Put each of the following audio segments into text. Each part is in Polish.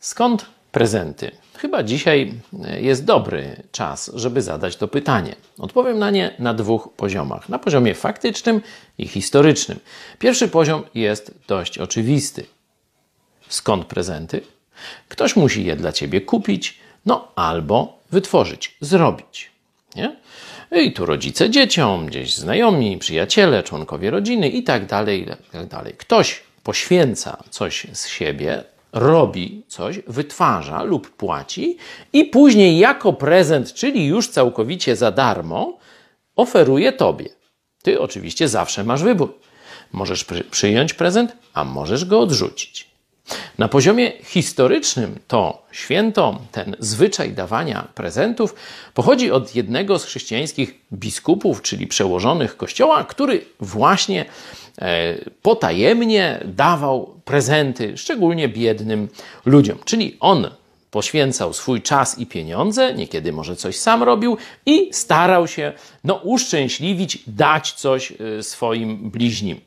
Skąd prezenty? Chyba dzisiaj jest dobry czas, żeby zadać to pytanie. Odpowiem na nie na dwóch poziomach: na poziomie faktycznym i historycznym. Pierwszy poziom jest dość oczywisty. Skąd prezenty? Ktoś musi je dla ciebie kupić, no albo wytworzyć, zrobić. Nie? I tu rodzice dzieciom, gdzieś znajomi, przyjaciele, członkowie rodziny i tak dalej, i tak dalej. Ktoś poświęca coś z siebie, robi coś, wytwarza lub płaci i później jako prezent, czyli już całkowicie za darmo, oferuje tobie. Ty oczywiście zawsze masz wybór. Możesz przyjąć prezent, a możesz go odrzucić. Na poziomie historycznym to święto, ten zwyczaj dawania prezentów, pochodzi od jednego z chrześcijańskich biskupów, czyli przełożonych kościoła, który właśnie e, potajemnie dawał prezenty, szczególnie biednym ludziom. Czyli on poświęcał swój czas i pieniądze, niekiedy może coś sam robił i starał się no, uszczęśliwić, dać coś e, swoim bliźnim.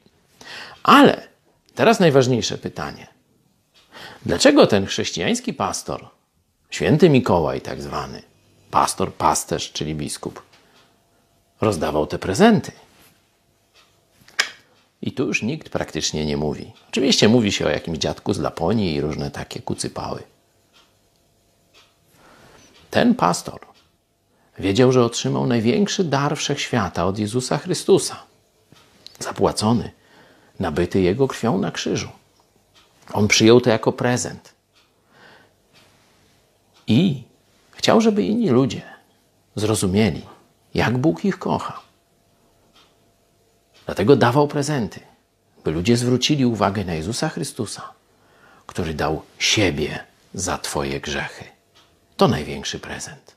Ale teraz najważniejsze pytanie. Dlaczego ten chrześcijański pastor, święty Mikołaj tak zwany, pastor, pasterz, czyli biskup, rozdawał te prezenty? Tu już nikt praktycznie nie mówi. Oczywiście mówi się o jakimś dziadku z Laponii i różne takie kucypały. Ten pastor wiedział, że otrzymał największy dar wszechświata od Jezusa Chrystusa. Zapłacony, nabyty Jego krwią na krzyżu. On przyjął to jako prezent. I chciał, żeby inni ludzie zrozumieli, jak Bóg ich kocha. Dlatego dawał prezenty, by ludzie zwrócili uwagę na Jezusa Chrystusa, który dał siebie za Twoje grzechy. To największy prezent.